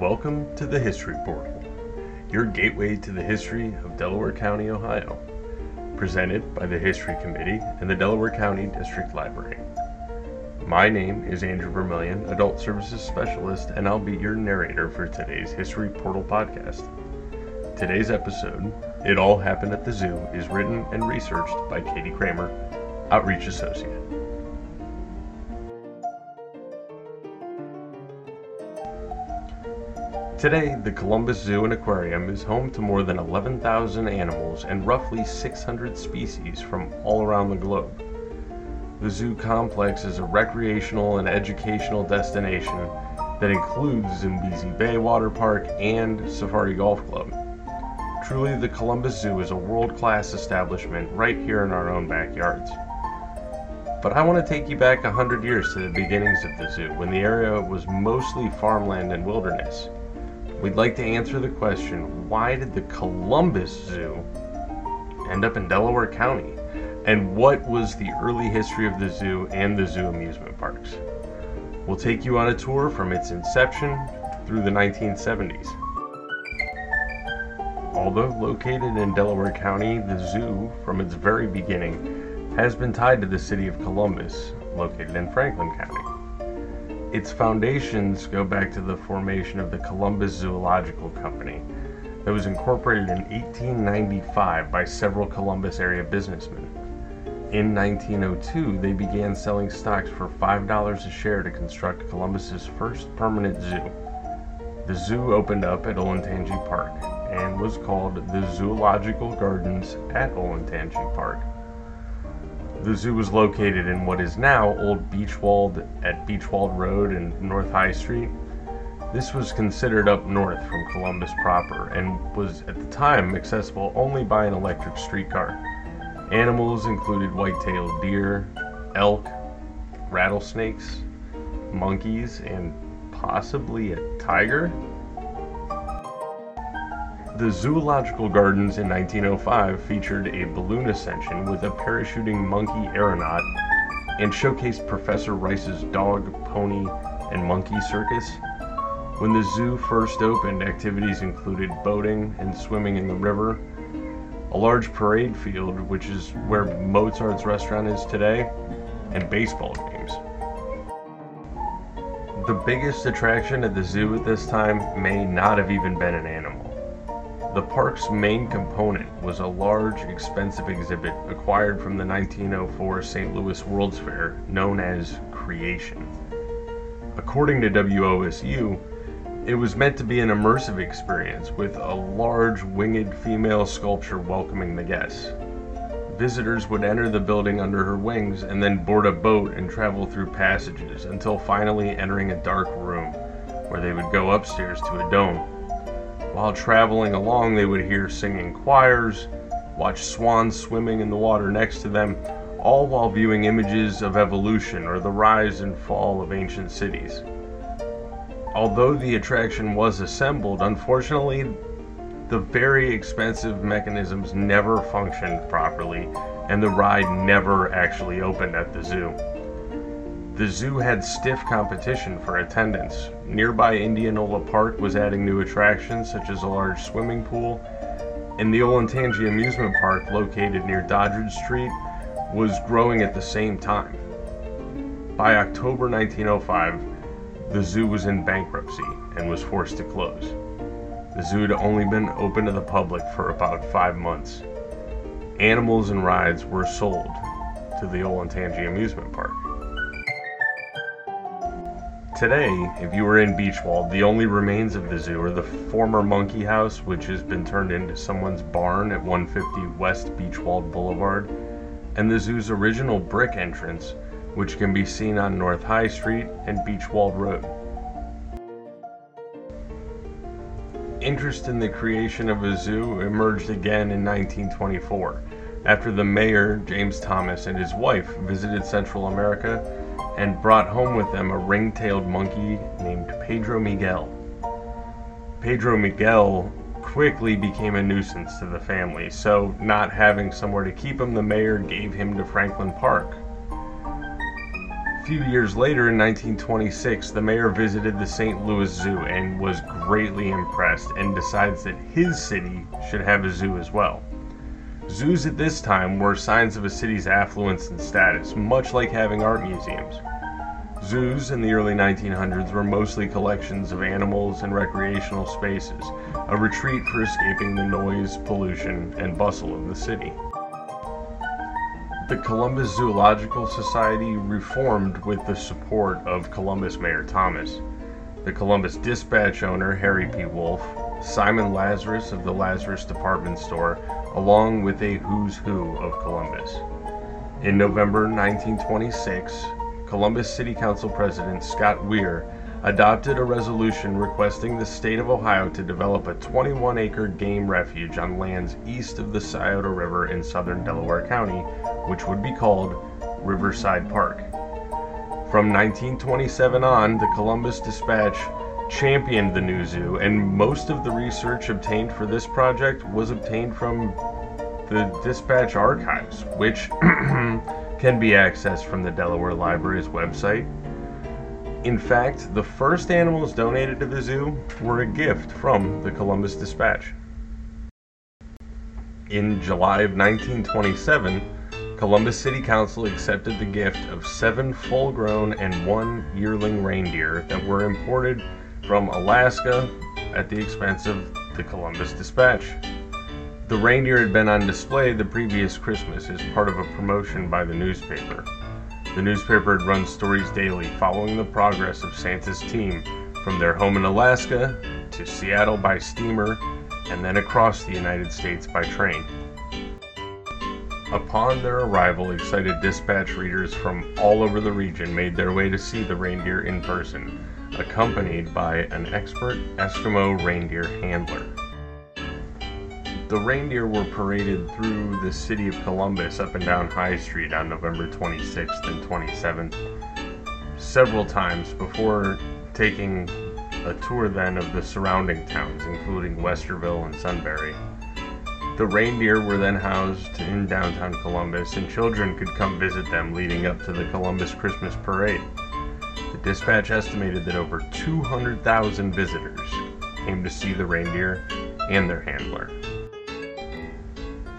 Welcome to the History Portal, your gateway to the history of Delaware County, Ohio. Presented by the History Committee and the Delaware County District Library. My name is Andrew Vermillion, Adult Services Specialist, and I'll be your narrator for today's History Portal podcast. Today's episode, It All Happened at the Zoo, is written and researched by Katie Kramer, Outreach Associate. Today, the Columbus Zoo and Aquarium is home to more than 11,000 animals and roughly 600 species from all around the globe. The zoo complex is a recreational and educational destination that includes Zambezi Bay Water Park and Safari Golf Club. Truly, the Columbus Zoo is a world class establishment right here in our own backyards. But I want to take you back 100 years to the beginnings of the zoo when the area was mostly farmland and wilderness. We'd like to answer the question why did the Columbus Zoo end up in Delaware County? And what was the early history of the zoo and the zoo amusement parks? We'll take you on a tour from its inception through the 1970s. Although located in Delaware County, the zoo, from its very beginning, has been tied to the city of Columbus, located in Franklin County. Its foundations go back to the formation of the Columbus Zoological Company that was incorporated in 1895 by several Columbus area businessmen. In 1902, they began selling stocks for $5 a share to construct Columbus's first permanent zoo. The zoo opened up at Olentangy Park and was called the Zoological Gardens at Olentangy Park. The zoo was located in what is now Old Beechwold at Beechwold Road and North High Street. This was considered up north from Columbus proper and was at the time accessible only by an electric streetcar. Animals included white-tailed deer, elk, rattlesnakes, monkeys, and possibly a tiger. The Zoological Gardens in 1905 featured a balloon ascension with a parachuting monkey aeronaut and showcased Professor Rice's dog, pony, and monkey circus. When the zoo first opened, activities included boating and swimming in the river, a large parade field, which is where Mozart's restaurant is today, and baseball games. The biggest attraction at the zoo at this time may not have even been an animal. The park's main component was a large, expensive exhibit acquired from the 1904 St. Louis World's Fair known as Creation. According to WOSU, it was meant to be an immersive experience with a large winged female sculpture welcoming the guests. Visitors would enter the building under her wings and then board a boat and travel through passages until finally entering a dark room where they would go upstairs to a dome. While traveling along, they would hear singing choirs, watch swans swimming in the water next to them, all while viewing images of evolution or the rise and fall of ancient cities. Although the attraction was assembled, unfortunately, the very expensive mechanisms never functioned properly, and the ride never actually opened at the zoo. The zoo had stiff competition for attendance. Nearby Indianola Park was adding new attractions such as a large swimming pool, and the Olentangy Amusement Park, located near Doddridge Street, was growing at the same time. By October 1905, the zoo was in bankruptcy and was forced to close. The zoo had only been open to the public for about five months. Animals and rides were sold to the Olentangy Amusement Park. Today, if you were in Beechwold, the only remains of the zoo are the former monkey house, which has been turned into someone's barn at 150 West Beechwold Boulevard, and the zoo's original brick entrance, which can be seen on North High Street and Beechwold Road. Interest in the creation of a zoo emerged again in 1924 after the mayor, James Thomas, and his wife visited Central America and brought home with them a ring tailed monkey named Pedro Miguel. Pedro Miguel quickly became a nuisance to the family, so, not having somewhere to keep him, the mayor gave him to Franklin Park. A few years later, in 1926, the mayor visited the St. Louis Zoo and was greatly impressed and decides that his city should have a zoo as well. Zoos at this time were signs of a city's affluence and status, much like having art museums. Zoos in the early 1900s were mostly collections of animals and recreational spaces, a retreat for escaping the noise, pollution, and bustle of the city. The Columbus Zoological Society reformed with the support of Columbus Mayor Thomas. The Columbus Dispatch owner, Harry P. Wolfe, Simon Lazarus of the Lazarus Department Store, along with a who's who of Columbus. In November 1926, Columbus City Council President Scott Weir adopted a resolution requesting the state of Ohio to develop a 21 acre game refuge on lands east of the Scioto River in southern Delaware County, which would be called Riverside Park. From 1927 on, the Columbus Dispatch championed the new zoo, and most of the research obtained for this project was obtained from the Dispatch archives, which can be accessed from the Delaware Library's website in fact, the first animals donated to the zoo were a gift from the Columbus Dispatch. In July of 1927, Columbus City Council accepted the gift of seven full grown and one yearling reindeer that were imported from Alaska at the expense of the Columbus Dispatch. The reindeer had been on display the previous Christmas as part of a promotion by the newspaper. The newspaper had run stories daily following the progress of Santa's team from their home in Alaska to Seattle by steamer and then across the United States by train. Upon their arrival, excited dispatch readers from all over the region made their way to see the reindeer in person, accompanied by an expert Eskimo reindeer handler. The reindeer were paraded through the city of Columbus up and down High Street on November 26th and 27th several times before taking a tour then of the surrounding towns, including Westerville and Sunbury. The reindeer were then housed in downtown Columbus, and children could come visit them leading up to the Columbus Christmas Parade. The dispatch estimated that over 200,000 visitors came to see the reindeer and their handler.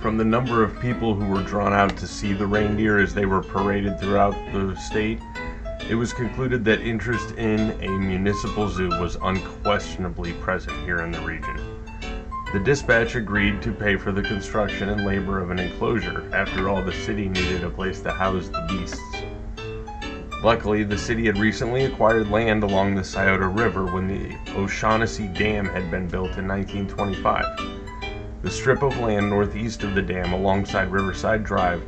From the number of people who were drawn out to see the reindeer as they were paraded throughout the state, it was concluded that interest in a municipal zoo was unquestionably present here in the region. The dispatch agreed to pay for the construction and labor of an enclosure. After all, the city needed a place to house the beasts. Luckily, the city had recently acquired land along the Scioto River when the O'Shaughnessy Dam had been built in 1925. The strip of land northeast of the dam alongside Riverside Drive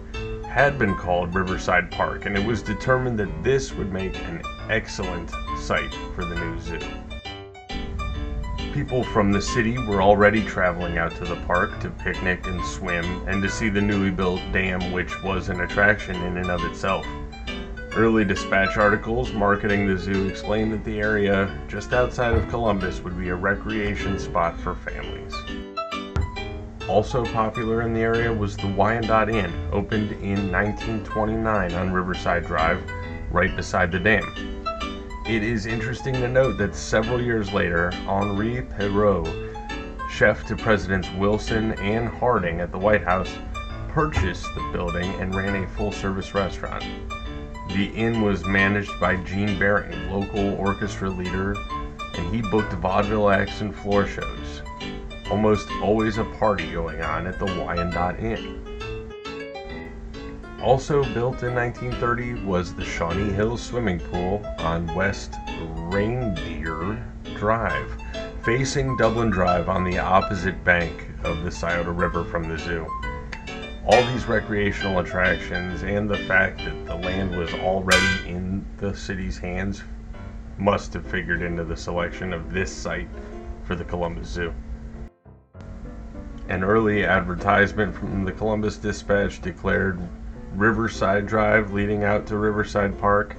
had been called Riverside Park, and it was determined that this would make an excellent site for the new zoo. People from the city were already traveling out to the park to picnic and swim and to see the newly built dam, which was an attraction in and of itself. Early dispatch articles marketing the zoo explained that the area just outside of Columbus would be a recreation spot for families. Also popular in the area was the Wyandotte Inn, opened in 1929 on Riverside Drive, right beside the dam. It is interesting to note that several years later, Henri Perrot, chef to Presidents Wilson and Harding at the White House, purchased the building and ran a full service restaurant. The inn was managed by Gene Baring, local orchestra leader, and he booked vaudeville acts and floor shows almost always a party going on at the Wyandotte Inn. Also built in 1930 was the Shawnee Hills swimming pool on West Reindeer Drive, facing Dublin Drive on the opposite bank of the Scioto River from the zoo. All these recreational attractions and the fact that the land was already in the city's hands must have figured into the selection of this site for the Columbus Zoo. An early advertisement from the Columbus Dispatch declared Riverside Drive leading out to Riverside Park,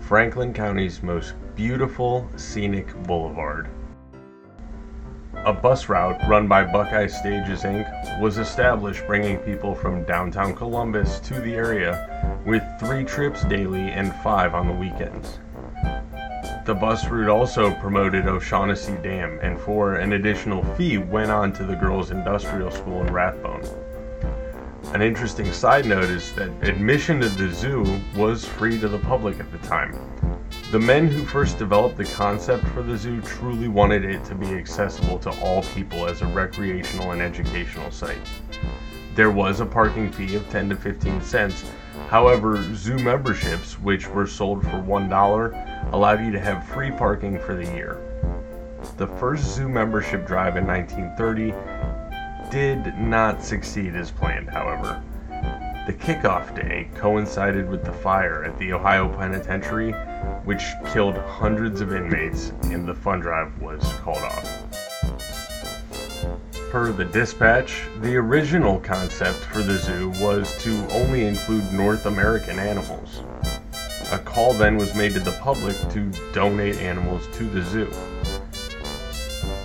Franklin County's most beautiful scenic boulevard. A bus route run by Buckeye Stages Inc. was established bringing people from downtown Columbus to the area with three trips daily and five on the weekends. The bus route also promoted O'Shaughnessy Dam and for an additional fee went on to the Girls Industrial School in Rathbone. An interesting side note is that admission to the zoo was free to the public at the time. The men who first developed the concept for the zoo truly wanted it to be accessible to all people as a recreational and educational site. There was a parking fee of 10 to 15 cents. However, zoo memberships, which were sold for $1, allowed you to have free parking for the year. The first zoo membership drive in 1930 did not succeed as planned, however. The kickoff day coincided with the fire at the Ohio Penitentiary, which killed hundreds of inmates, and the fun drive was called off. Per the dispatch, the original concept for the zoo was to only include North American animals. A call then was made to the public to donate animals to the zoo.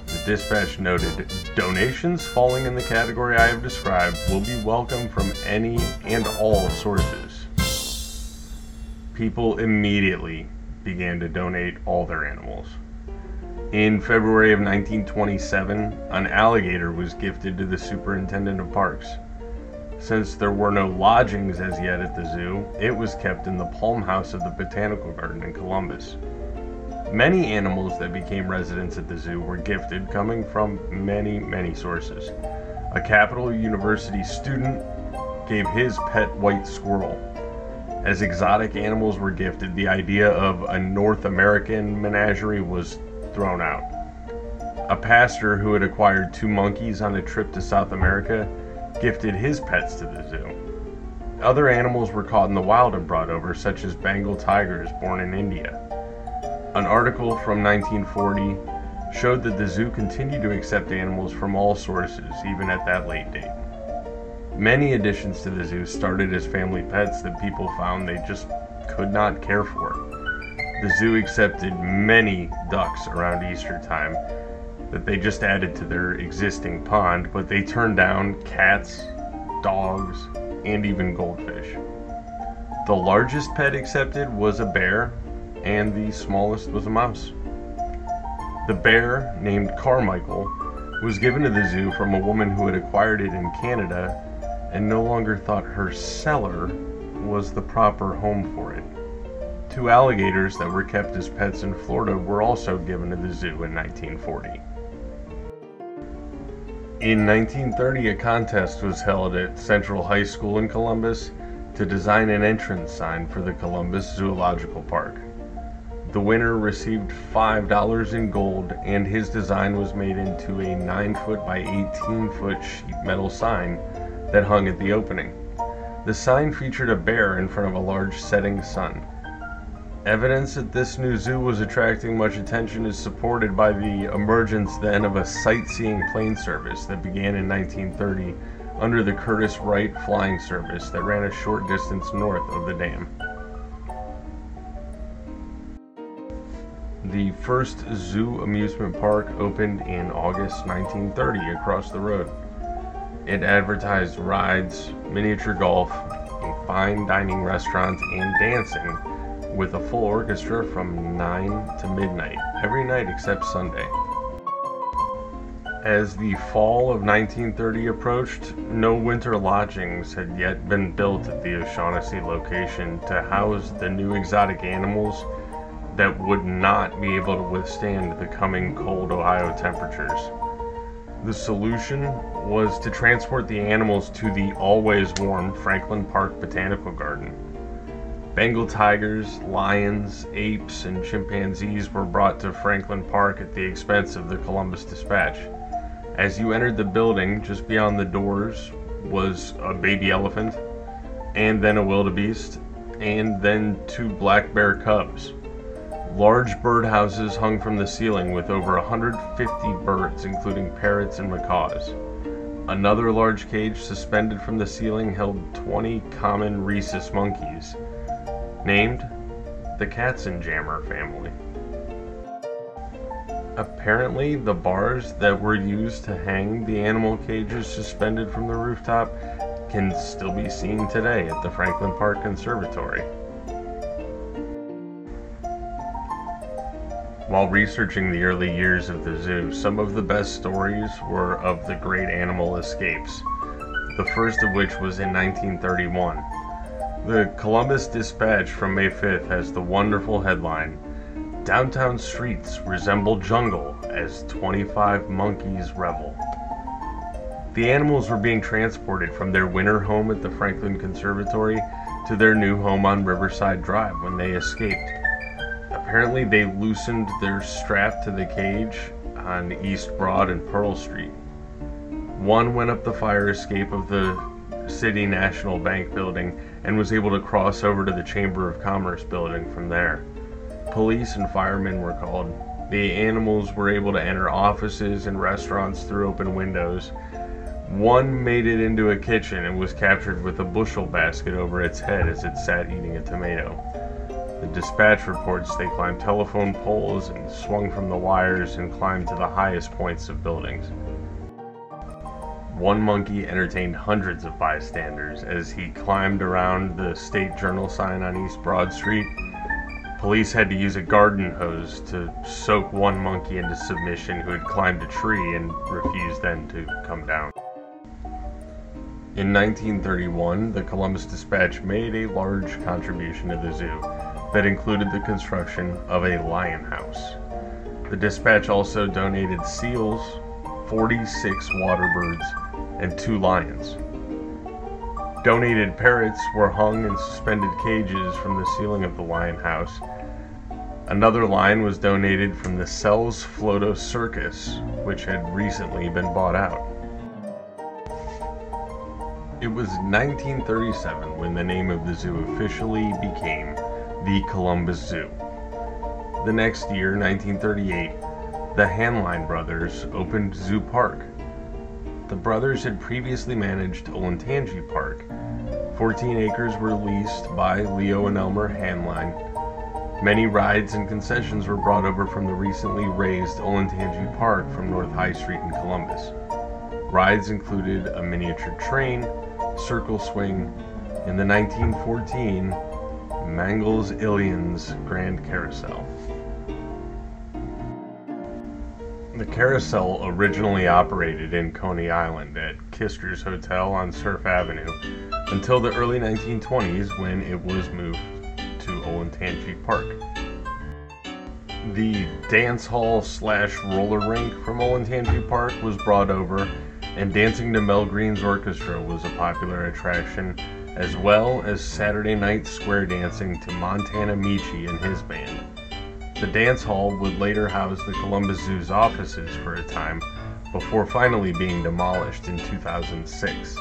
The dispatch noted donations falling in the category I have described will be welcome from any and all sources. People immediately began to donate all their animals. In February of 1927, an alligator was gifted to the superintendent of parks. Since there were no lodgings as yet at the zoo, it was kept in the palm house of the Botanical Garden in Columbus. Many animals that became residents at the zoo were gifted, coming from many, many sources. A Capital University student gave his pet white squirrel. As exotic animals were gifted, the idea of a North American menagerie was thrown out. A pastor who had acquired two monkeys on a trip to South America gifted his pets to the zoo. Other animals were caught in the wild and brought over, such as Bengal tigers born in India. An article from 1940 showed that the zoo continued to accept animals from all sources, even at that late date. Many additions to the zoo started as family pets that people found they just could not care for the zoo accepted many ducks around Easter time that they just added to their existing pond, but they turned down cats, dogs, and even goldfish. The largest pet accepted was a bear, and the smallest was a mouse. The bear, named Carmichael, was given to the zoo from a woman who had acquired it in Canada and no longer thought her cellar was the proper home for it. Two alligators that were kept as pets in Florida were also given to the zoo in 1940. In 1930, a contest was held at Central High School in Columbus to design an entrance sign for the Columbus Zoological Park. The winner received $5 in gold, and his design was made into a 9 foot by 18 foot sheet metal sign that hung at the opening. The sign featured a bear in front of a large setting sun. Evidence that this new zoo was attracting much attention is supported by the emergence then of a sightseeing plane service that began in 1930 under the Curtiss Wright flying service that ran a short distance north of the dam. The first zoo amusement park opened in August 1930 across the road. It advertised rides, miniature golf, a fine dining restaurant, and dancing with a full orchestra from 9 to midnight, every night except Sunday. As the fall of 1930 approached, no winter lodgings had yet been built at the O'Shaughnessy location to house the new exotic animals that would not be able to withstand the coming cold Ohio temperatures. The solution was to transport the animals to the always warm Franklin Park Botanical Garden. Bengal tigers, lions, apes, and chimpanzees were brought to Franklin Park at the expense of the Columbus Dispatch. As you entered the building, just beyond the doors was a baby elephant, and then a wildebeest, and then two black bear cubs. Large birdhouses hung from the ceiling with over 150 birds, including parrots and macaws. Another large cage suspended from the ceiling held 20 common rhesus monkeys named the Katzenjammer family. Apparently, the bars that were used to hang the animal cages suspended from the rooftop can still be seen today at the Franklin Park Conservatory. While researching the early years of the zoo, some of the best stories were of the great animal escapes, the first of which was in 1931. The Columbus Dispatch from May 5th has the wonderful headline Downtown streets resemble jungle as 25 monkeys revel. The animals were being transported from their winter home at the Franklin Conservatory to their new home on Riverside Drive when they escaped. Apparently, they loosened their strap to the cage on East Broad and Pearl Street. One went up the fire escape of the City National Bank building and was able to cross over to the Chamber of Commerce building from there. Police and firemen were called. The animals were able to enter offices and restaurants through open windows. One made it into a kitchen and was captured with a bushel basket over its head as it sat eating a tomato. The dispatch reports they climbed telephone poles and swung from the wires and climbed to the highest points of buildings. One monkey entertained hundreds of bystanders as he climbed around the State Journal sign on East Broad Street. Police had to use a garden hose to soak one monkey into submission who had climbed a tree and refused then to come down. In 1931, the Columbus Dispatch made a large contribution to the zoo that included the construction of a lion house. The dispatch also donated seals, 46 water birds, and two lions. Donated parrots were hung in suspended cages from the ceiling of the lion house. Another lion was donated from the Sells Floto Circus, which had recently been bought out. It was 1937 when the name of the zoo officially became the Columbus Zoo. The next year, 1938, the Hanline brothers opened Zoo Park. The brothers had previously managed Olentangy Park. 14 acres were leased by Leo and Elmer Hanline. Many rides and concessions were brought over from the recently razed Olentangy Park from North High Street in Columbus. Rides included a miniature train, circle swing, and the 1914 Mangels Illions Grand Carousel. The carousel originally operated in Coney Island at Kister's Hotel on Surf Avenue until the early 1920s when it was moved to Olentangy Park. The dance hall slash roller rink from Olentangy Park was brought over and dancing to Mel Green's orchestra was a popular attraction, as well as Saturday night square dancing to Montana Michi and his band. The dance hall would later house the Columbus Zoo's offices for a time, before finally being demolished in 2006.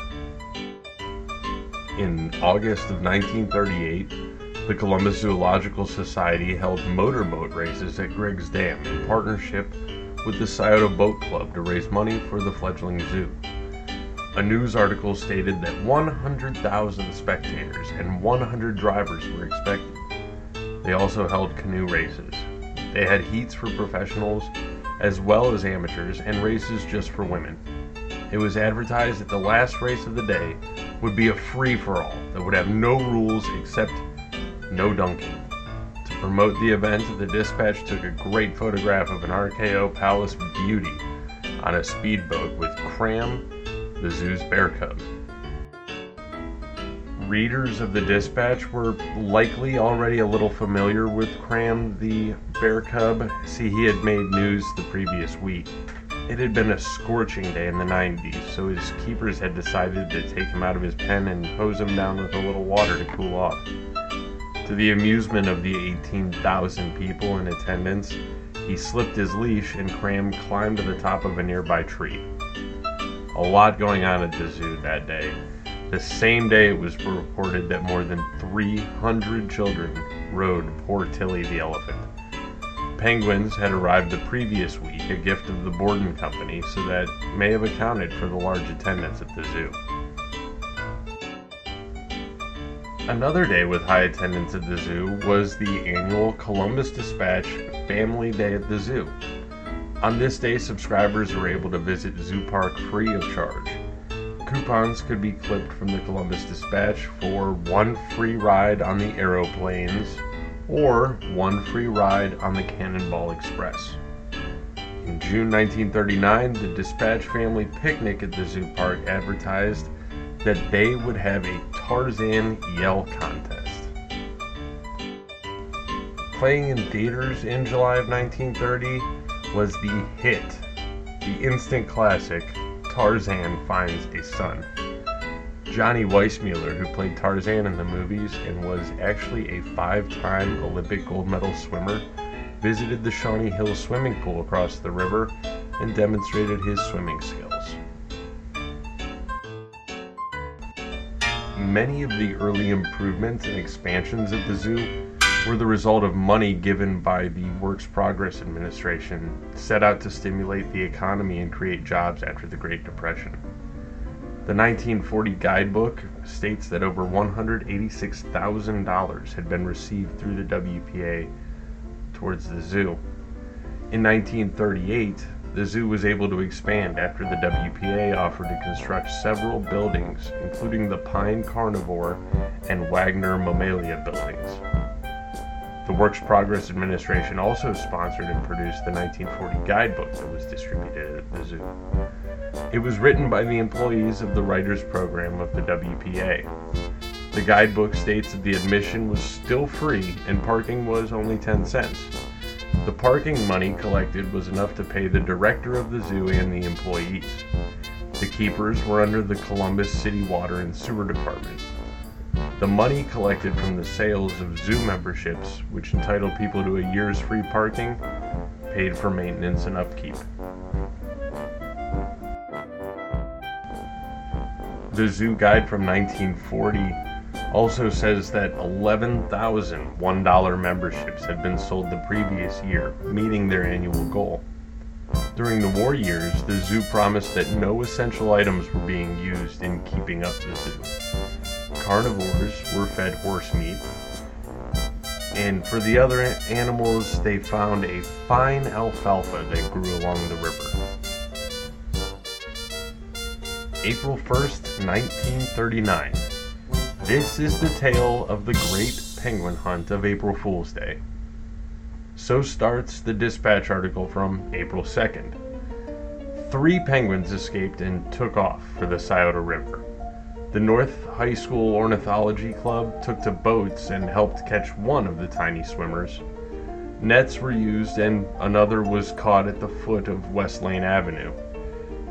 In August of 1938, the Columbus Zoological Society held motorboat races at Griggs Dam in partnership with the Scioto Boat Club to raise money for the fledgling zoo. A news article stated that 100,000 spectators and 100 drivers were expected. They also held canoe races. They had heats for professionals as well as amateurs and races just for women. It was advertised that the last race of the day would be a free for all that would have no rules except no dunking To promote the event, the dispatch took a great photograph of an RKO Palace beauty on a speedboat with Cram, the zoo's bear cub. Readers of the dispatch were likely already a little familiar with Cram, the bear cub. See, he had made news the previous week. It had been a scorching day in the 90s, so his keepers had decided to take him out of his pen and hose him down with a little water to cool off. To the amusement of the 18,000 people in attendance, he slipped his leash and Cram climbed to the top of a nearby tree. A lot going on at the zoo that day. The same day it was reported that more than 300 children rode poor Tilly the elephant. Penguins had arrived the previous week, a gift of the Borden Company, so that may have accounted for the large attendance at the zoo. Another day with high attendance at the zoo was the annual Columbus Dispatch Family Day at the Zoo. On this day, subscribers were able to visit Zoo Park free of charge. Coupons could be clipped from the Columbus Dispatch for one free ride on the Aeroplanes or one free ride on the Cannonball Express. In June 1939, the Dispatch family picnic at the zoo park advertised that they would have a Tarzan yell contest. Playing in theaters in July of 1930 was the hit, the instant classic, Tarzan Finds a Son. Johnny Weissmuller, who played Tarzan in the movies and was actually a five time Olympic gold medal swimmer, visited the Shawnee Hills swimming pool across the river and demonstrated his swimming skills. Many of the early improvements and expansions at the zoo were the result of money given by the Works Progress Administration set out to stimulate the economy and create jobs after the Great Depression. The 1940 guidebook states that over $186,000 had been received through the WPA towards the zoo. In 1938, the zoo was able to expand after the WPA offered to construct several buildings, including the Pine Carnivore and Wagner Mammalia buildings. The Works Progress Administration also sponsored and produced the 1940 guidebook that was distributed at the zoo. It was written by the employees of the Writers Program of the WPA. The guidebook states that the admission was still free and parking was only 10 cents. The parking money collected was enough to pay the director of the zoo and the employees. The keepers were under the Columbus City Water and Sewer Department. The money collected from the sales of zoo memberships, which entitled people to a year's free parking, paid for maintenance and upkeep. The Zoo Guide from 1940 also says that 11,000 $1 memberships had been sold the previous year, meeting their annual goal. During the war years, the zoo promised that no essential items were being used in keeping up the zoo. Carnivores were fed horse meat, and for the other animals, they found a fine alfalfa that grew along the river. April 1st, 1939. This is the tale of the great penguin hunt of April Fool's Day. So starts the dispatch article from April 2nd. Three penguins escaped and took off for the Scioto River. The North High School Ornithology Club took to boats and helped catch one of the tiny swimmers. Nets were used and another was caught at the foot of West Lane Avenue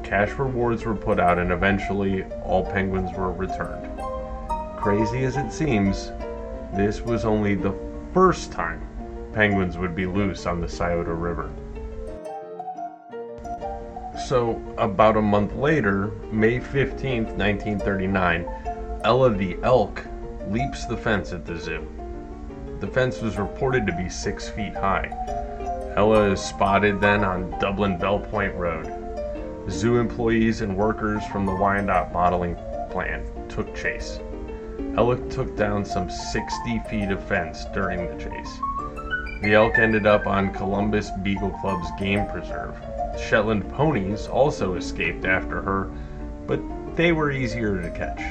cash rewards were put out and eventually all penguins were returned. Crazy as it seems, this was only the first time penguins would be loose on the Scioto River. So, about a month later, May 15th, 1939, Ella the elk leaps the fence at the zoo. The fence was reported to be six feet high. Ella is spotted then on Dublin Bell Point Road. Zoo employees and workers from the Wyandotte bottling plant took chase. Ella took down some 60 feet of fence during the chase. The elk ended up on Columbus Beagle Club's game preserve. Shetland ponies also escaped after her, but they were easier to catch.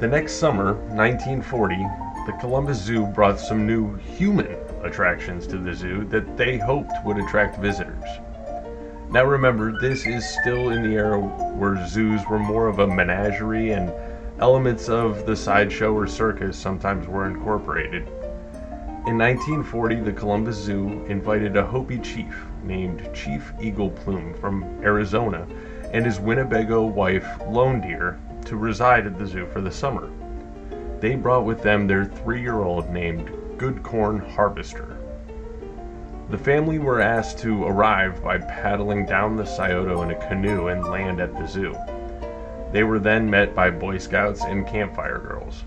The next summer, 1940, the Columbus Zoo brought some new human attractions to the zoo that they hoped would attract visitors. Now remember, this is still in the era where zoos were more of a menagerie and elements of the sideshow or circus sometimes were incorporated. In 1940, the Columbus Zoo invited a Hopi chief named Chief Eagle Plume from Arizona and his Winnebago wife, Lone Deer, to reside at the zoo for the summer. They brought with them their three year old named Good Corn Harvester. The family were asked to arrive by paddling down the Scioto in a canoe and land at the zoo. They were then met by Boy Scouts and campfire girls.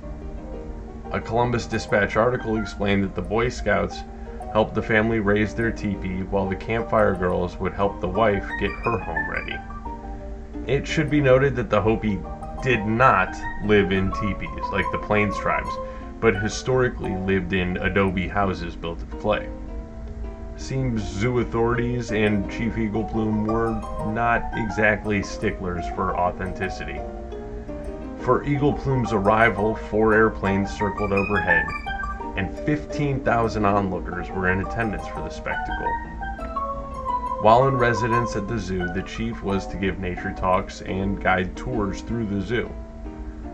A Columbus Dispatch article explained that the Boy Scouts helped the family raise their teepee while the campfire girls would help the wife get her home ready. It should be noted that the Hopi did not live in teepees like the Plains tribes, but historically lived in adobe houses built of clay. seems zoo authorities and Chief Eagle Plume were not exactly sticklers for authenticity. For Eagle Plume's arrival, four airplanes circled overhead, and 15,000 onlookers were in attendance for the spectacle. While in residence at the zoo, the chief was to give nature talks and guide tours through the zoo.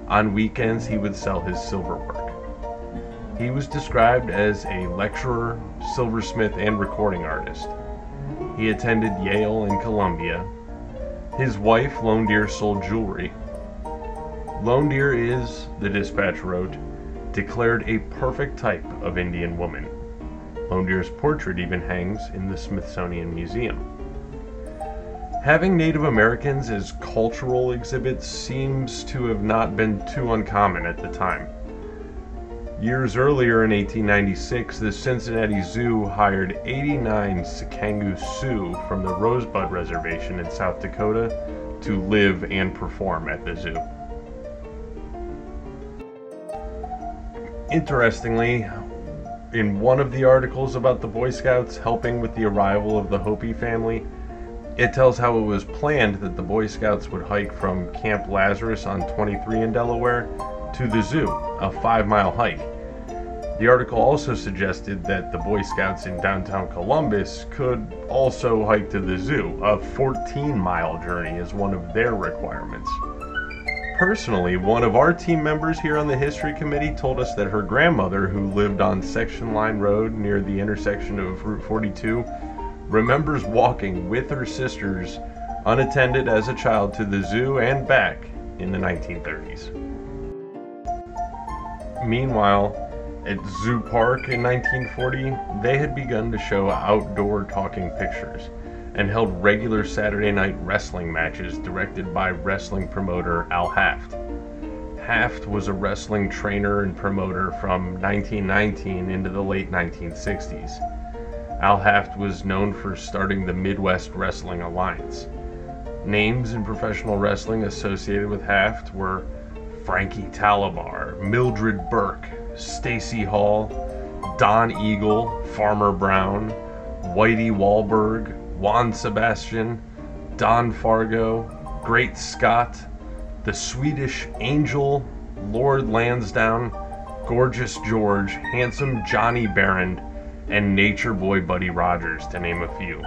On weekends, he would sell his silverwork. He was described as a lecturer, silversmith, and recording artist. He attended Yale and Columbia. His wife, Lone Deer, sold jewelry. Lone Deer is, the dispatch wrote, declared a perfect type of Indian woman. Lone Deer's portrait even hangs in the Smithsonian Museum. Having Native Americans as cultural exhibits seems to have not been too uncommon at the time. Years earlier in 1896, the Cincinnati Zoo hired 89 Sicangu Sioux from the Rosebud Reservation in South Dakota to live and perform at the zoo. Interestingly, in one of the articles about the Boy Scouts helping with the arrival of the Hopi family, it tells how it was planned that the Boy Scouts would hike from Camp Lazarus on 23 in Delaware to the zoo, a five mile hike. The article also suggested that the Boy Scouts in downtown Columbus could also hike to the zoo, a 14 mile journey as one of their requirements personally, one of our team members here on the History Committee told us that her grandmother, who lived on Section Line Road near the intersection of Route 42, remembers walking with her sisters unattended as a child to the zoo and back in the 1930s. Meanwhile, at Zoo Park in 1940, they had begun to show outdoor talking pictures and held regular Saturday night wrestling matches directed by wrestling promoter Al Haft. Haft was a wrestling trainer and promoter from 1919 into the late 1960s. Al Haft was known for starting the Midwest Wrestling Alliance. Names in professional wrestling associated with Haft were Frankie Talaber, Mildred Burke, Stacy Hall, Don Eagle, Farmer Brown, Whitey Wahlberg, Juan Sebastian, Don Fargo, Great Scott, the Swedish Angel, Lord Lansdowne, Gorgeous George, Handsome Johnny Barend, and Nature Boy Buddy Rogers, to name a few.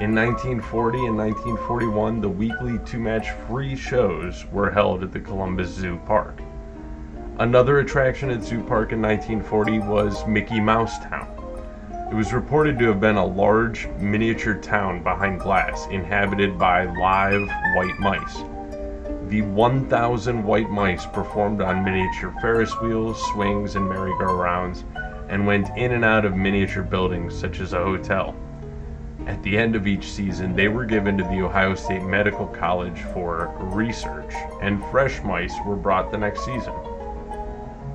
In 1940 and 1941, the weekly two match free shows were held at the Columbus Zoo Park. Another attraction at Zoo Park in 1940 was Mickey Mouse Town. It was reported to have been a large, miniature town behind glass inhabited by live white mice. The 1,000 white mice performed on miniature Ferris wheels, swings, and merry-go-rounds, and went in and out of miniature buildings such as a hotel. At the end of each season, they were given to the Ohio State Medical College for research, and fresh mice were brought the next season.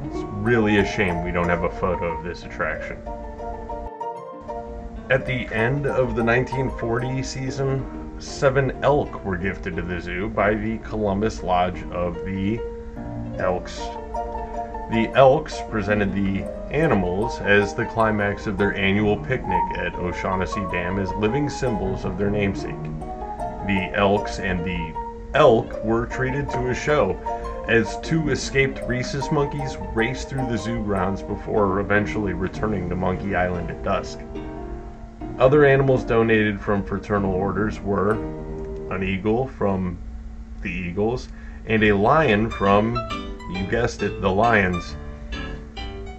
It's really a shame we don't have a photo of this attraction. At the end of the 1940 season, seven elk were gifted to the zoo by the Columbus Lodge of the Elks. The Elks presented the animals as the climax of their annual picnic at O'Shaughnessy Dam as living symbols of their namesake. The Elks and the elk were treated to a show as two escaped rhesus monkeys raced through the zoo grounds before eventually returning to Monkey Island at dusk. Other animals donated from fraternal orders were an eagle from the Eagles and a lion from, you guessed it, the Lions.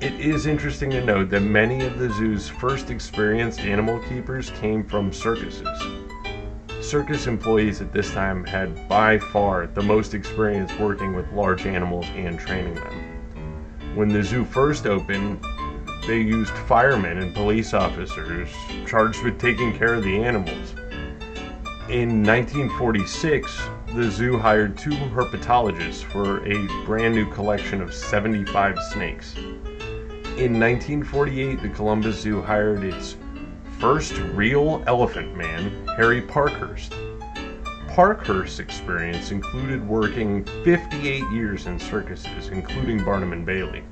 It is interesting to note that many of the zoo's first experienced animal keepers came from circuses. Circus employees at this time had by far the most experience working with large animals and training them. When the zoo first opened, they used firemen and police officers charged with taking care of the animals. In 1946, the zoo hired two herpetologists for a brand new collection of 75 snakes. In 1948, the Columbus Zoo hired its first real elephant man, Harry Parkhurst. Parkhurst's experience included working 58 years in circuses, including Barnum and Bailey.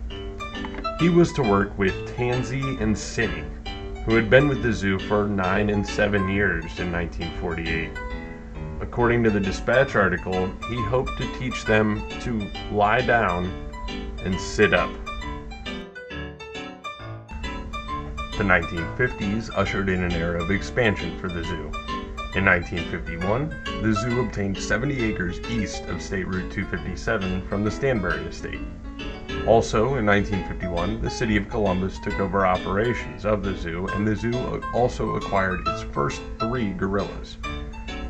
He was to work with Tansy and Cinny, who had been with the zoo for nine and seven years in 1948. According to the dispatch article, he hoped to teach them to lie down and sit up. The 1950s ushered in an era of expansion for the zoo. In 1951, the zoo obtained 70 acres east of State Route 257 from the Stanbury Estate. Also, in 1951, the city of Columbus took over operations of the zoo, and the zoo also acquired its first three gorillas.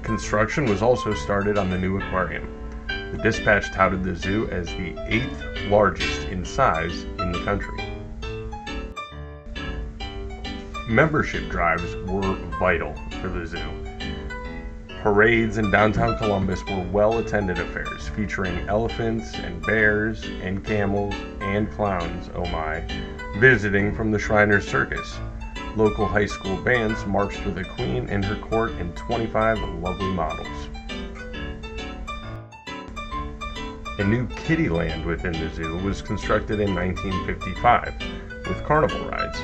Construction was also started on the new aquarium. The dispatch touted the zoo as the eighth largest in size in the country. Membership drives were vital for the zoo. Parades in downtown Columbus were well attended affairs featuring elephants and bears and camels and clowns, oh my, visiting from the Shriners Circus. Local high school bands marched with the Queen and her court and 25 lovely models. A new Kiddieland within the zoo was constructed in 1955 with carnival rides.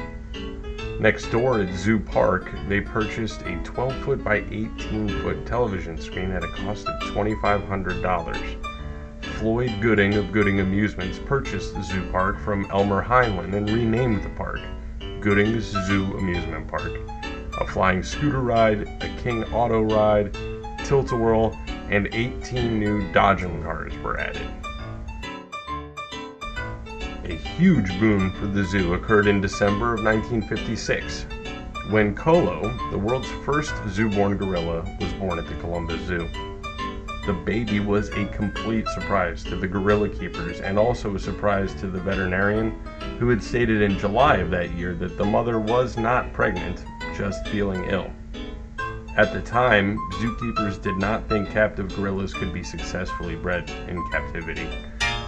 Next door at Zoo Park, they purchased a 12 foot by 18 foot television screen at a cost of $2,500. Floyd Gooding of Gooding Amusements purchased the zoo park from Elmer Heinlein and renamed the park Gooding's Zoo Amusement Park. A flying scooter ride, a King Auto ride, tilt-a-whirl, and 18 new Dodgem cars were added. A huge boom for the zoo occurred in December of 1956 when Colo, the world's first zoo-born gorilla, was born at the Columbus Zoo. The baby was a complete surprise to the gorilla keepers and also a surprise to the veterinarian who had stated in July of that year that the mother was not pregnant, just feeling ill. At the time, zookeepers did not think captive gorillas could be successfully bred in captivity.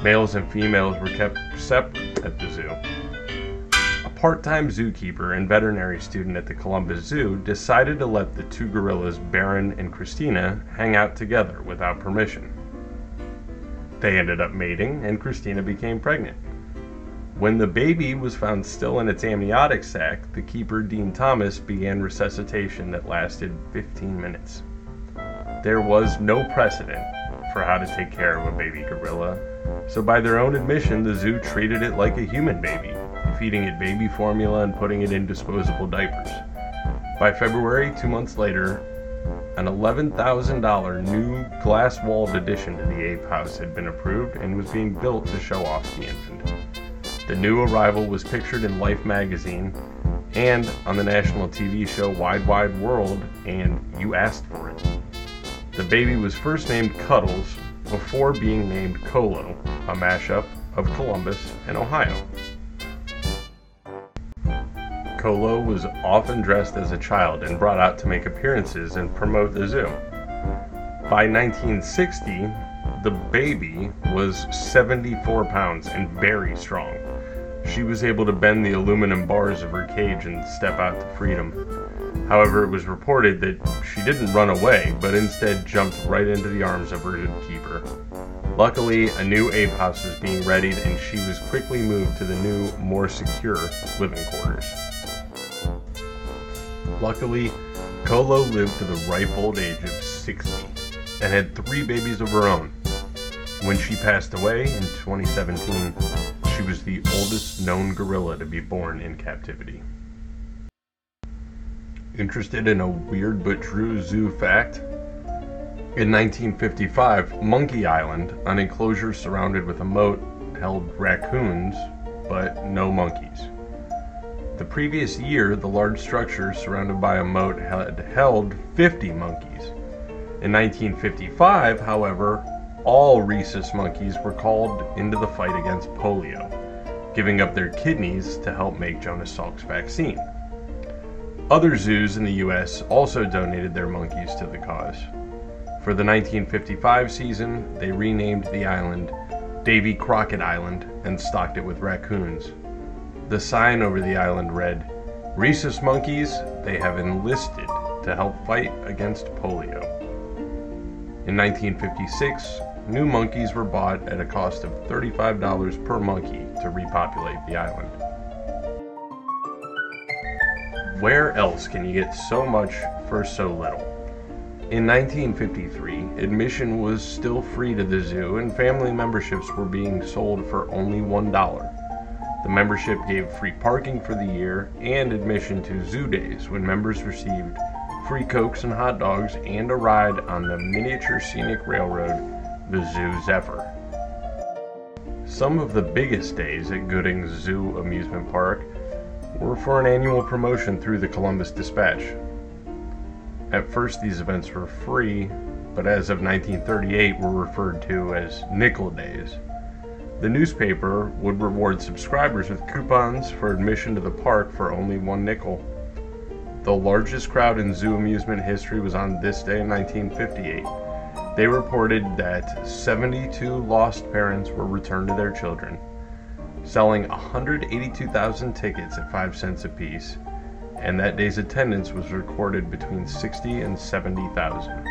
Males and females were kept separate at the zoo. A part time zookeeper and veterinary student at the Columbus Zoo decided to let the two gorillas, Baron and Christina, hang out together without permission. They ended up mating, and Christina became pregnant. When the baby was found still in its amniotic sac, the keeper, Dean Thomas, began resuscitation that lasted 15 minutes. There was no precedent for how to take care of a baby gorilla, so by their own admission, the zoo treated it like a human baby, feeding it baby formula and putting it in disposable diapers. By February, two months later, an $11,000 new glass walled addition to the ape house had been approved and was being built to show off the infant. The new arrival was pictured in Life magazine and on the national TV show Wide Wide World, and You Asked for It. The baby was first named Cuddles before being named Colo, a mashup of Columbus and Ohio. Colo was often dressed as a child and brought out to make appearances and promote the zoo. By 1960, the baby was 74 pounds and very strong. She was able to bend the aluminum bars of her cage and step out to freedom. However, it was reported that she didn't run away, but instead jumped right into the arms of her keeper. Luckily, a new ape house was being readied, and she was quickly moved to the new, more secure living quarters. Luckily, Colo lived to the ripe old age of 60 and had three babies of her own. When she passed away in 2017, she was the oldest known gorilla to be born in captivity. Interested in a weird but true zoo fact? In 1955, Monkey Island, an enclosure surrounded with a moat, held raccoons, but no monkeys. The previous year, the large structure surrounded by a moat had held 50 monkeys. In 1955, however, all rhesus monkeys were called into the fight against polio, giving up their kidneys to help make Jonas Salk's vaccine. Other zoos in the US also donated their monkeys to the cause. For the 1955 season, they renamed the island Davy Crockett Island and stocked it with raccoons. The sign over the island read, Rhesus monkeys, they have enlisted to help fight against polio. In 1956, new monkeys were bought at a cost of $35 per monkey to repopulate the island. Where else can you get so much for so little? In 1953, admission was still free to the zoo and family memberships were being sold for only $1. The membership gave free parking for the year and admission to zoo days when members received free cokes and hot dogs and a ride on the miniature scenic railroad, the Zoo Zephyr. Some of the biggest days at Gooding's Zoo Amusement Park were for an annual promotion through the Columbus Dispatch. At first, these events were free, but as of 1938 were referred to as nickel days. The newspaper would reward subscribers with coupons for admission to the park for only one nickel. The largest crowd in zoo amusement history was on this day in 1958. They reported that 72 lost parents were returned to their children, selling 182,000 tickets at 5 cents apiece and that day's attendance was recorded between 60 and 70,000.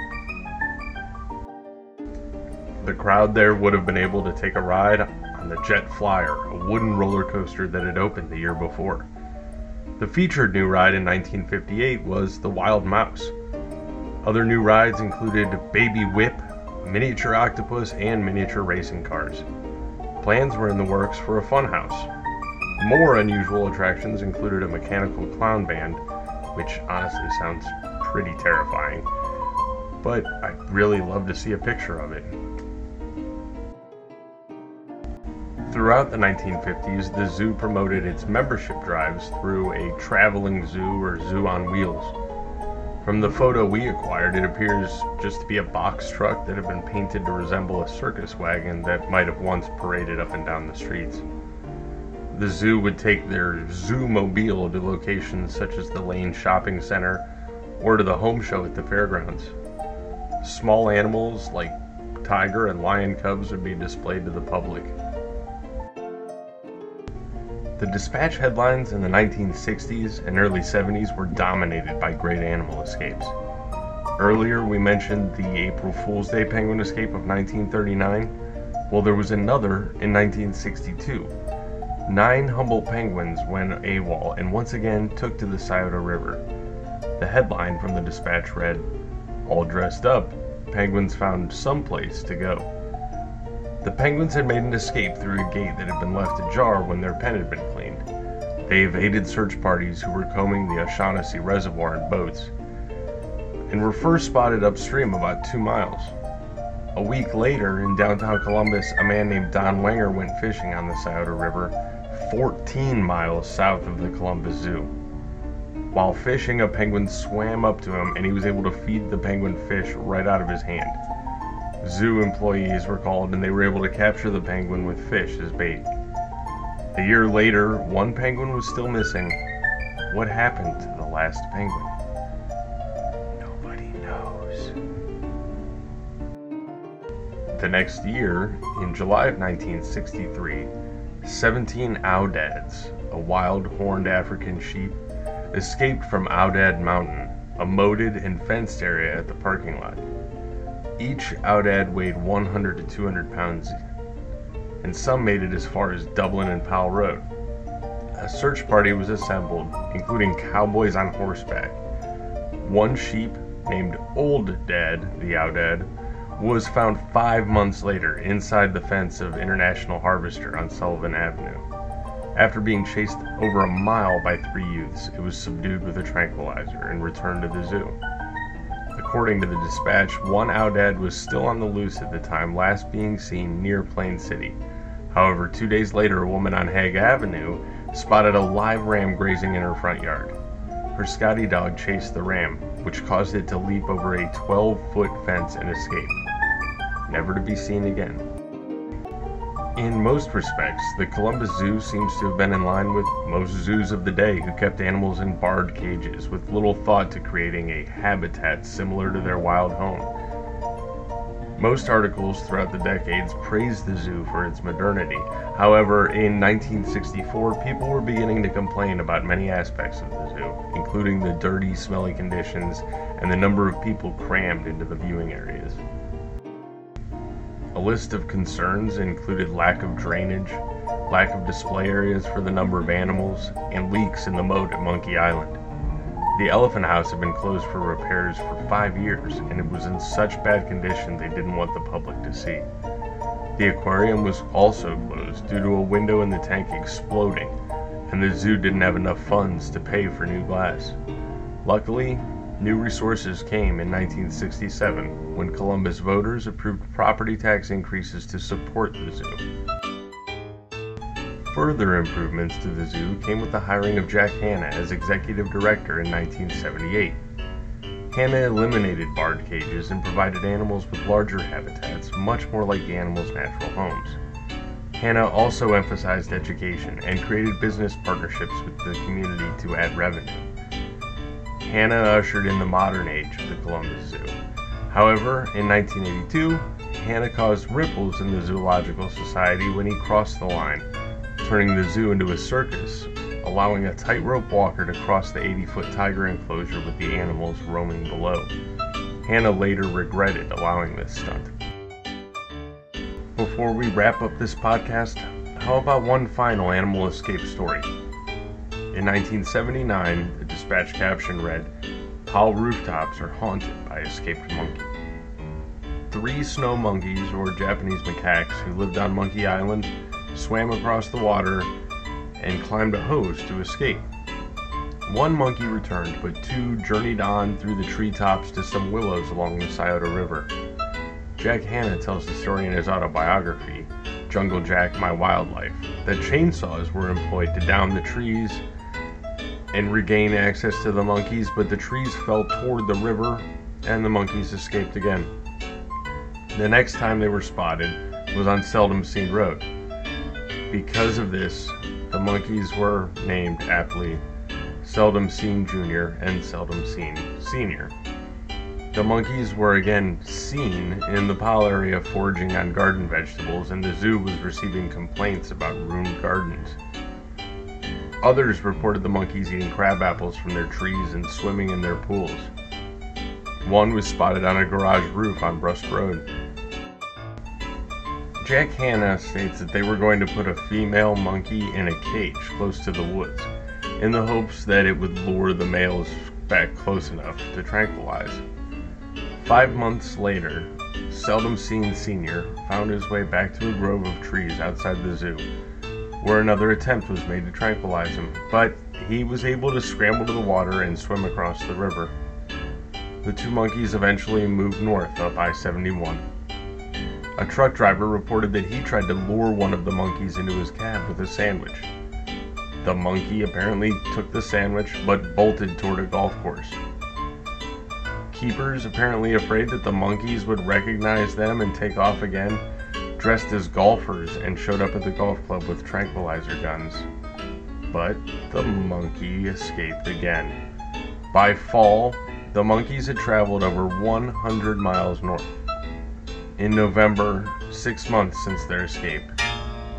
The crowd there would have been able to take a ride on the Jet Flyer, a wooden roller coaster that had opened the year before. The featured new ride in 1958 was the Wild Mouse. Other new rides included Baby Whip, miniature octopus, and miniature racing cars. Plans were in the works for a funhouse, more unusual attractions included a mechanical clown band, which honestly sounds pretty terrifying, but I'd really love to see a picture of it. Throughout the 1950s, the zoo promoted its membership drives through a traveling zoo or zoo on wheels. From the photo we acquired, it appears just to be a box truck that had been painted to resemble a circus wagon that might have once paraded up and down the streets the zoo would take their zoo mobile to locations such as the Lane Shopping Center or to the home show at the fairgrounds. Small animals like tiger and lion cubs would be displayed to the public. The dispatch headlines in the 1960s and early 70s were dominated by great animal escapes. Earlier, we mentioned the April Fool's Day penguin escape of 1939. Well, there was another in 1962 Nine Humboldt penguins went AWOL and once again took to the Scioto River. The headline from the dispatch read, All dressed up, penguins found some place to go. The penguins had made an escape through a gate that had been left ajar when their pen had been cleaned. They evaded search parties who were combing the O'Shaughnessy Reservoir in boats and were first spotted upstream about two miles. A week later, in downtown Columbus, a man named Don Wenger went fishing on the Scioto River 14 miles south of the Columbus Zoo. While fishing, a penguin swam up to him and he was able to feed the penguin fish right out of his hand. Zoo employees were called and they were able to capture the penguin with fish as bait. A year later, one penguin was still missing. What happened to the last penguin? Nobody knows. The next year, in July of 1963, 17 Aoudads, a wild horned African sheep, escaped from Aoudad Mountain, a moated and fenced area at the parking lot. Each Aoudad weighed 100 to 200 pounds, and some made it as far as Dublin and Powell Road. A search party was assembled, including cowboys on horseback. One sheep, named Old Dad the Aoudad, was found five months later inside the fence of International Harvester on Sullivan Avenue. After being chased over a mile by three youths, it was subdued with a tranquilizer and returned to the zoo. According to the dispatch, one Aoudad was still on the loose at the time last being seen near Plain City. However, two days later, a woman on Hague Avenue spotted a live ram grazing in her front yard. Her Scotty dog chased the ram, which caused it to leap over a 12 foot fence and escape never to be seen again. In most respects, the Columbus Zoo seems to have been in line with most zoos of the day who kept animals in barred cages with little thought to creating a habitat similar to their wild home. Most articles throughout the decades praised the zoo for its modernity. However, in 1964, people were beginning to complain about many aspects of the zoo, including the dirty, smelly conditions and the number of people crammed into the viewing areas. A list of concerns included lack of drainage, lack of display areas for the number of animals, and leaks in the moat at Monkey Island. The Elephant House had been closed for repairs for five years, and it was in such bad condition they didn't want the public to see. The aquarium was also closed due to a window in the tank exploding, and the zoo didn't have enough funds to pay for new glass. Luckily, new resources came in 1967 when Columbus voters approved property tax increases to support the zoo. Further improvements to the zoo came with the hiring of Jack Hanna as executive director in 1978. Hanna eliminated barred cages and provided animals with larger habitats, much more like the animals' natural homes. Hanna also emphasized education and created business partnerships with the community to add revenue. Hanna ushered in the modern age of the Columbus Zoo. However, in 1982, Hanna caused ripples in the Zoological Society when he crossed the line turning the zoo into a circus, allowing a tightrope walker to cross the 80 foot tiger enclosure with the animals roaming below. Hanna later regretted allowing this stunt. Before we wrap up this podcast, how about one final animal escape story? In 1979, the dispatch caption read, Powell rooftops are haunted by escaped monkey. Three snow monkeys, or Japanese macaques, who lived on Monkey Island swam across the water, and climbed a hose to escape. One monkey returned, but two journeyed on through the treetops to some willows along the Scioto River. Jack Hanna tells the story in his autobiography, Jungle Jack My Wildlife, that chainsaws were employed to down the trees and regain access to the monkeys, but the trees fell toward the river and the monkeys escaped again. The next time they were spotted was on Seldom Seen Road. Because of this, the monkeys were named aptly Seldom Seen Jr. and Seldom Seen Sr. The monkeys were again seen in the Powell area foraging on garden vegetables, and the zoo was receiving complaints about ruined gardens. Others reported the monkeys eating crab apples from their trees and swimming in their pools. One was spotted on a garage roof on Brust Road. Jack Hanna states that they were going to put a female monkey in a cage close to the woods, in the hopes that it would lure the males back close enough to tranquilize. Five months later, Seldom Seen Sr. found his way back to a grove of trees outside the zoo, where another attempt was made to tranquilize him, but he was able to scramble to the water and swim across the river. The two monkeys eventually moved north up I 71. A truck driver reported that he tried to lure one of the monkeys into his cab with a sandwich. The monkey apparently took the sandwich but bolted toward a golf course. Keepers, apparently afraid that the monkeys would recognize them and take off again, dressed as golfers and showed up at the golf club with tranquilizer guns. But the monkey escaped again. By fall, the monkeys had traveled over 100 miles north in November, six months since their escape.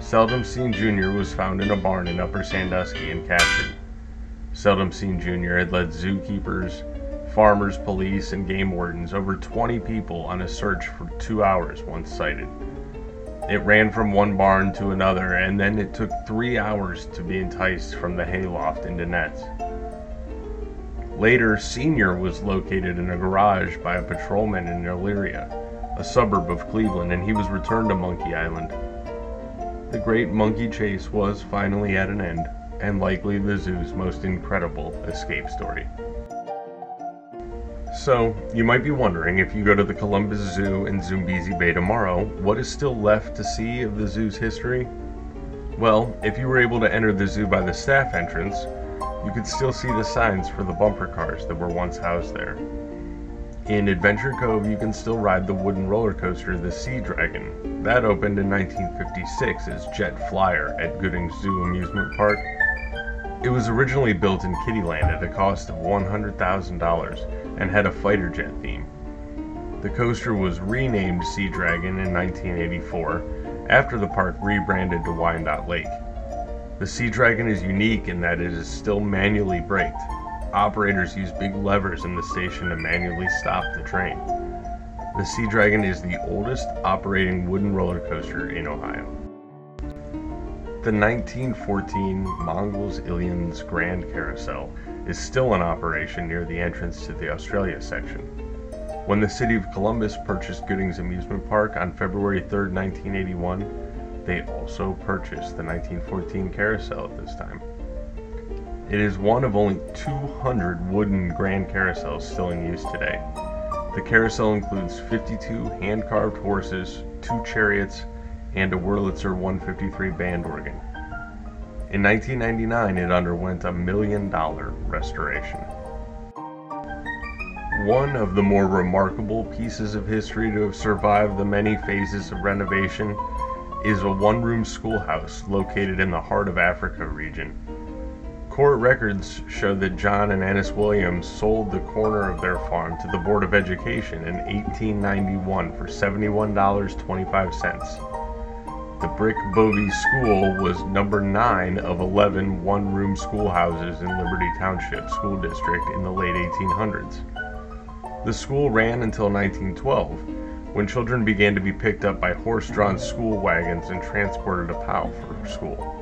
Seldom Seen Jr. was found in a barn in Upper Sandusky and captured. Seldom Seen Jr. had led zookeepers, farmers, police, and game wardens, over 20 people, on a search for two hours once sighted. It ran from one barn to another, and then it took three hours to be enticed from the hayloft into nets. Later, Senior was located in a garage by a patrolman in Elyria a suburb of Cleveland, and he was returned to Monkey Island. The great monkey chase was finally at an end, and likely the zoo's most incredible escape story. So, you might be wondering if you go to the Columbus Zoo in Zoombezi Bay tomorrow, what is still left to see of the zoo's history? Well, if you were able to enter the zoo by the staff entrance, you could still see the signs for the bumper cars that were once housed there. In Adventure Cove, you can still ride the wooden roller coaster, the Sea Dragon. That opened in 1956 as Jet Flyer at Gooding Zoo Amusement Park. It was originally built in Kiddieland at a cost of $100,000 and had a fighter jet theme. The coaster was renamed Sea Dragon in 1984 after the park rebranded to Wyandotte Lake. The Sea Dragon is unique in that it is still manually braked, Operators use big levers in the station to manually stop the train. The Sea Dragon is the oldest operating wooden roller coaster in Ohio. The 1914 Mangels Illions Grand Carousel is still in operation near the entrance to the Australia section. When the city of Columbus purchased Gooding's Amusement Park on February 3, 1981, they also purchased the 1914 carousel at this time. It is one of only 200 wooden grand carousels still in use today. The carousel includes 52 hand carved horses, two chariots, and a Wurlitzer 153 band organ. In 1999, it underwent a million dollar restoration. One of the more remarkable pieces of history to have survived the many phases of renovation is a one room schoolhouse located in the Heart of Africa region. Court records show that John and Annis Williams sold the corner of their farm to the Board of Education in 1891 for $71.25. The Brick Bovey School was number 9 of 11 one room schoolhouses in Liberty Township School District in the late 1800s. The school ran until 1912, when children began to be picked up by horse drawn school wagons and transported to Powell for school.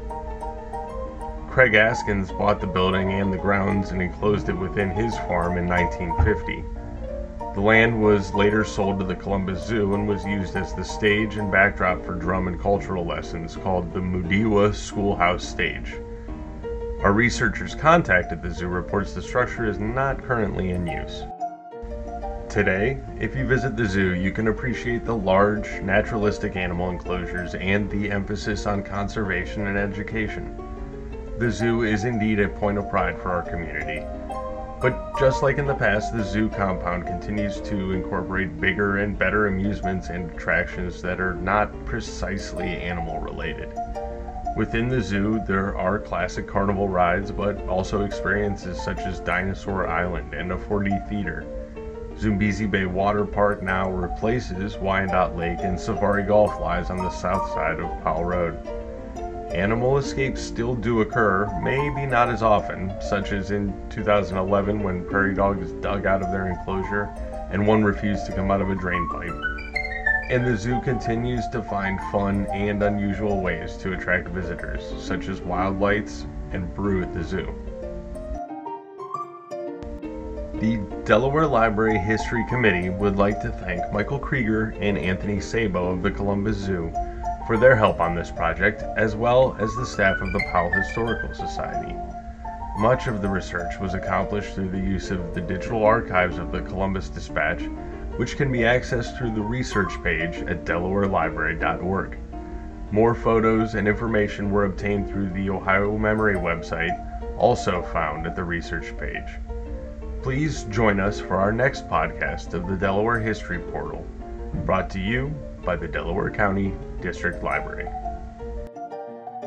Craig Askins bought the building and the grounds and enclosed it within his farm in 1950. The land was later sold to the Columbus Zoo and was used as the stage and backdrop for drum and cultural lessons called the Mudiwa Schoolhouse Stage. Our researchers contacted the zoo reports the structure is not currently in use. Today, if you visit the zoo, you can appreciate the large, naturalistic animal enclosures and the emphasis on conservation and education. The zoo is indeed a point of pride for our community, but just like in the past, the zoo compound continues to incorporate bigger and better amusements and attractions that are not precisely animal related. Within the zoo, there are classic carnival rides, but also experiences such as Dinosaur Island and a 4D theater. Zoombezi Bay Water Park now replaces Wyandotte Lake, and Safari Golf lies on the south side of Powell Road. Animal escapes still do occur, maybe not as often, such as in 2011 when prairie dogs dug out of their enclosure and one refused to come out of a drain pipe. And the zoo continues to find fun and unusual ways to attract visitors, such as wild lights and brew at the zoo. The Delaware Library History Committee would like to thank Michael Krieger and Anthony Sabo of the Columbus Zoo for their help on this project, as well as the staff of the Powell Historical Society. Much of the research was accomplished through the use of the digital archives of the Columbus Dispatch, which can be accessed through the research page at delawarelibrary.org. More photos and information were obtained through the Ohio Memory website, also found at the research page. Please join us for our next podcast of the Delaware History Portal, brought to you by the Delaware County District Library.